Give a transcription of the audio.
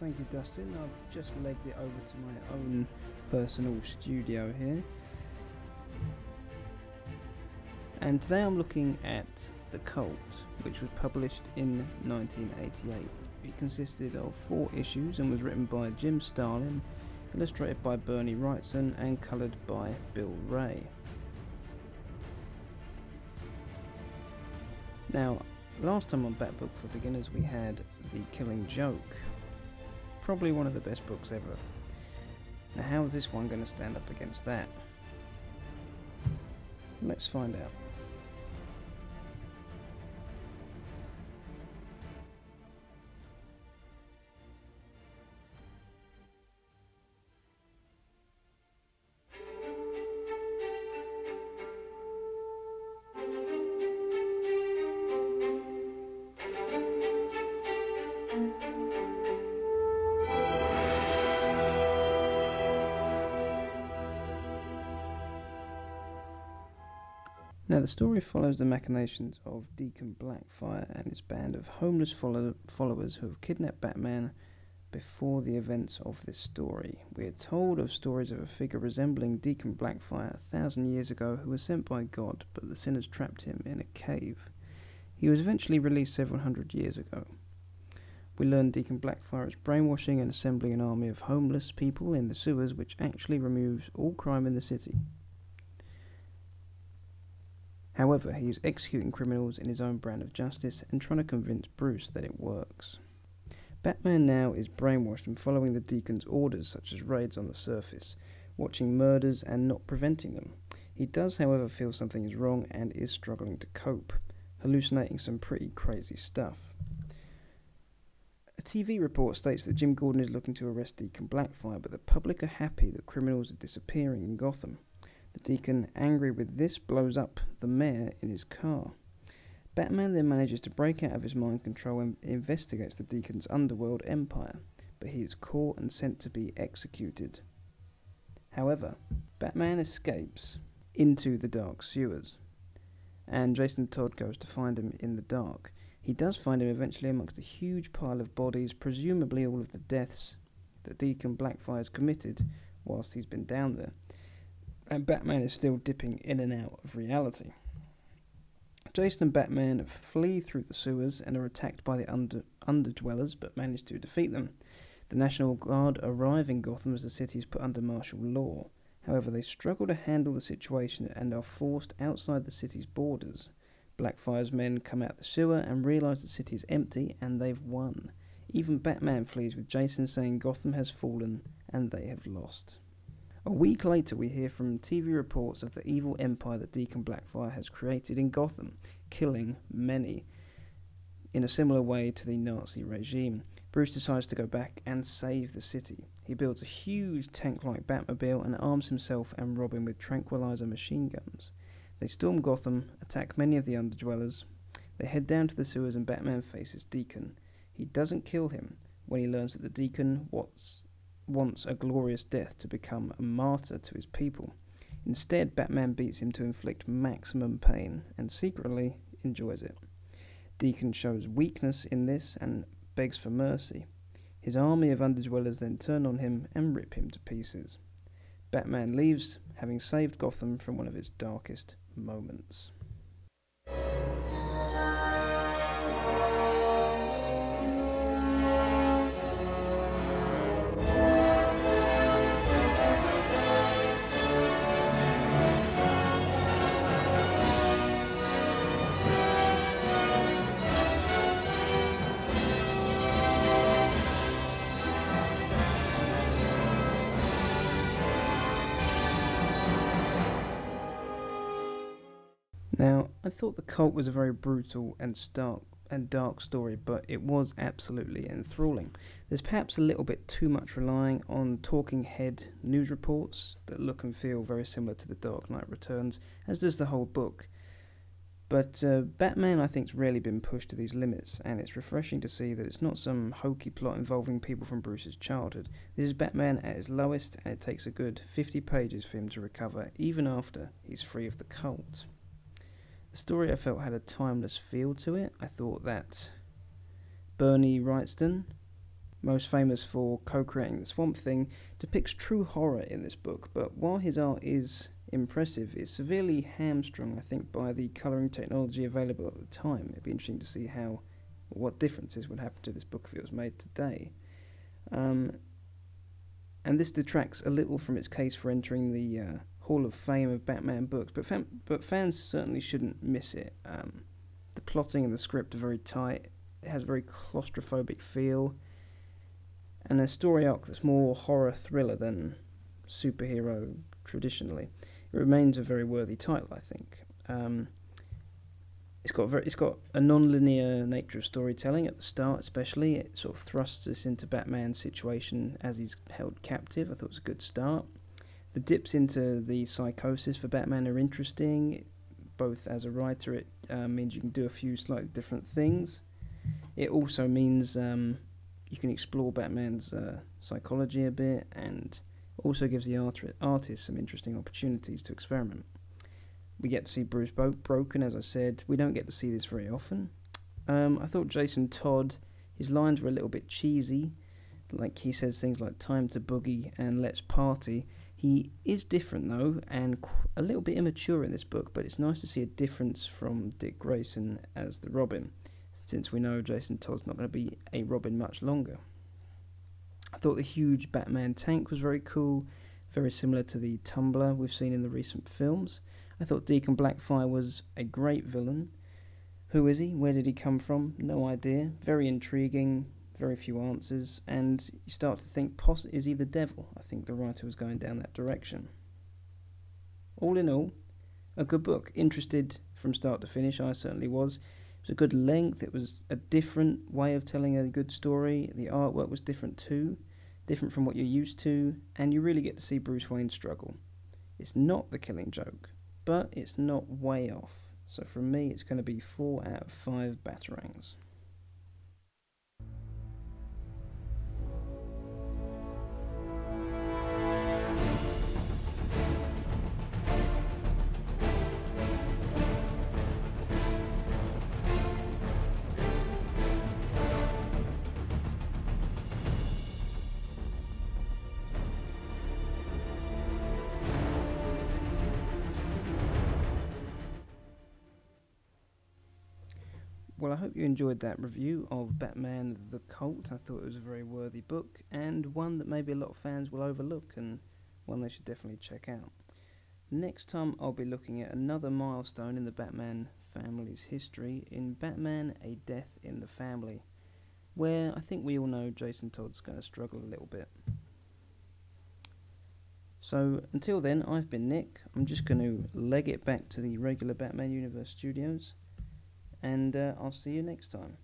thank you, Dustin. I've just legged it over to my own personal studio here. And today I'm looking at The Cult, which was published in 1988. It consisted of four issues and was written by Jim Starlin, illustrated by Bernie Wrightson, and coloured by Bill Wray. Now, last time on Bat Book for Beginners we had The Killing Joke. Probably one of the best books ever. Now, how is this one going to stand up against that? Let's find out. Now, the story follows the machinations of Deacon Blackfire and his band of homeless follow- followers who have kidnapped Batman before the events of this story. We are told of stories of a figure resembling Deacon Blackfire a thousand years ago who was sent by God, but the sinners trapped him in a cave. He was eventually released several hundred years ago. We learn Deacon Blackfire is brainwashing and assembling an army of homeless people in the sewers, which actually removes all crime in the city. However, he is executing criminals in his own brand of justice and trying to convince Bruce that it works. Batman now is brainwashed and following the Deacon's orders, such as raids on the surface, watching murders and not preventing them. He does, however, feel something is wrong and is struggling to cope, hallucinating some pretty crazy stuff. A TV report states that Jim Gordon is looking to arrest Deacon Blackfire, but the public are happy that criminals are disappearing in Gotham. The deacon, angry with this, blows up the mayor in his car. Batman then manages to break out of his mind control and investigates the deacon's underworld empire, but he is caught and sent to be executed. However, Batman escapes into the dark sewers, and Jason Todd goes to find him in the dark. He does find him eventually amongst a huge pile of bodies, presumably all of the deaths that Deacon Blackfire's committed whilst he's been down there and Batman is still dipping in and out of reality. Jason and Batman flee through the sewers and are attacked by the under, underdwellers but manage to defeat them. The National Guard arrive in Gotham as the city is put under martial law. However, they struggle to handle the situation and are forced outside the city's borders. Blackfire's men come out the sewer and realize the city is empty and they've won. Even Batman flees with Jason saying Gotham has fallen and they have lost. A week later, we hear from TV reports of the evil empire that Deacon Blackfire has created in Gotham, killing many. In a similar way to the Nazi regime, Bruce decides to go back and save the city. He builds a huge tank like Batmobile and arms himself and Robin with tranquilizer machine guns. They storm Gotham, attack many of the underdwellers. They head down to the sewers and Batman faces Deacon. He doesn't kill him when he learns that the Deacon wants wants a glorious death to become a martyr to his people. Instead, Batman beats him to inflict maximum pain and secretly enjoys it. Deacon shows weakness in this and begs for mercy. His army of underdwellers then turn on him and rip him to pieces. Batman leaves, having saved Gotham from one of its darkest moments. Thought The Cult was a very brutal and stark and dark story, but it was absolutely enthralling. There's perhaps a little bit too much relying on talking head news reports that look and feel very similar to The Dark Knight Returns, as does the whole book. But uh, Batman, I think, has really been pushed to these limits, and it's refreshing to see that it's not some hokey plot involving people from Bruce's childhood. This is Batman at his lowest, and it takes a good 50 pages for him to recover, even after he's free of the cult. The story I felt had a timeless feel to it. I thought that Bernie Wrightson most famous for co creating the Swamp Thing, depicts true horror in this book, but while his art is impressive, it's severely hamstrung, I think, by the colouring technology available at the time. It'd be interesting to see how, what differences would happen to this book if it was made today. Um, and this detracts a little from its case for entering the uh, Hall of Fame of Batman books, but, fam- but fans certainly shouldn't miss it. Um, the plotting and the script are very tight. It has a very claustrophobic feel, and a story arc that's more horror thriller than superhero traditionally. It remains a very worthy title, I think. Um, it's got very, it's got a non-linear nature of storytelling at the start, especially. It sort of thrusts us into Batman's situation as he's held captive. I thought it was a good start. The dips into the psychosis for Batman are interesting. Both as a writer, it uh, means you can do a few slightly different things. It also means um, you can explore Batman's uh, psychology a bit, and also gives the art- artist some interesting opportunities to experiment. We get to see Bruce Bo- broken, as I said. We don't get to see this very often. Um, I thought Jason Todd, his lines were a little bit cheesy. Like he says things like "time to boogie" and "let's party." He is different though, and a little bit immature in this book. But it's nice to see a difference from Dick Grayson as the Robin, since we know Jason Todd's not going to be a Robin much longer. I thought the huge Batman tank was very cool, very similar to the Tumbler we've seen in the recent films. I thought Deacon Blackfire was a great villain. Who is he? Where did he come from? No idea. Very intriguing, very few answers, and you start to think, poss- is he the devil? I think the writer was going down that direction. All in all, a good book. Interested from start to finish, I certainly was. It was a good length, it was a different way of telling a good story. The artwork was different too, different from what you're used to, and you really get to see Bruce Wayne struggle. It's not the killing joke, but it's not way off. So for me, it's going to be 4 out of 5 Batarangs. Well, I hope you enjoyed that review of Batman the Cult. I thought it was a very worthy book and one that maybe a lot of fans will overlook and one they should definitely check out. Next time, I'll be looking at another milestone in the Batman family's history in Batman A Death in the Family, where I think we all know Jason Todd's going to struggle a little bit. So until then, I've been Nick. I'm just going to leg it back to the regular Batman Universe studios and uh, I'll see you next time.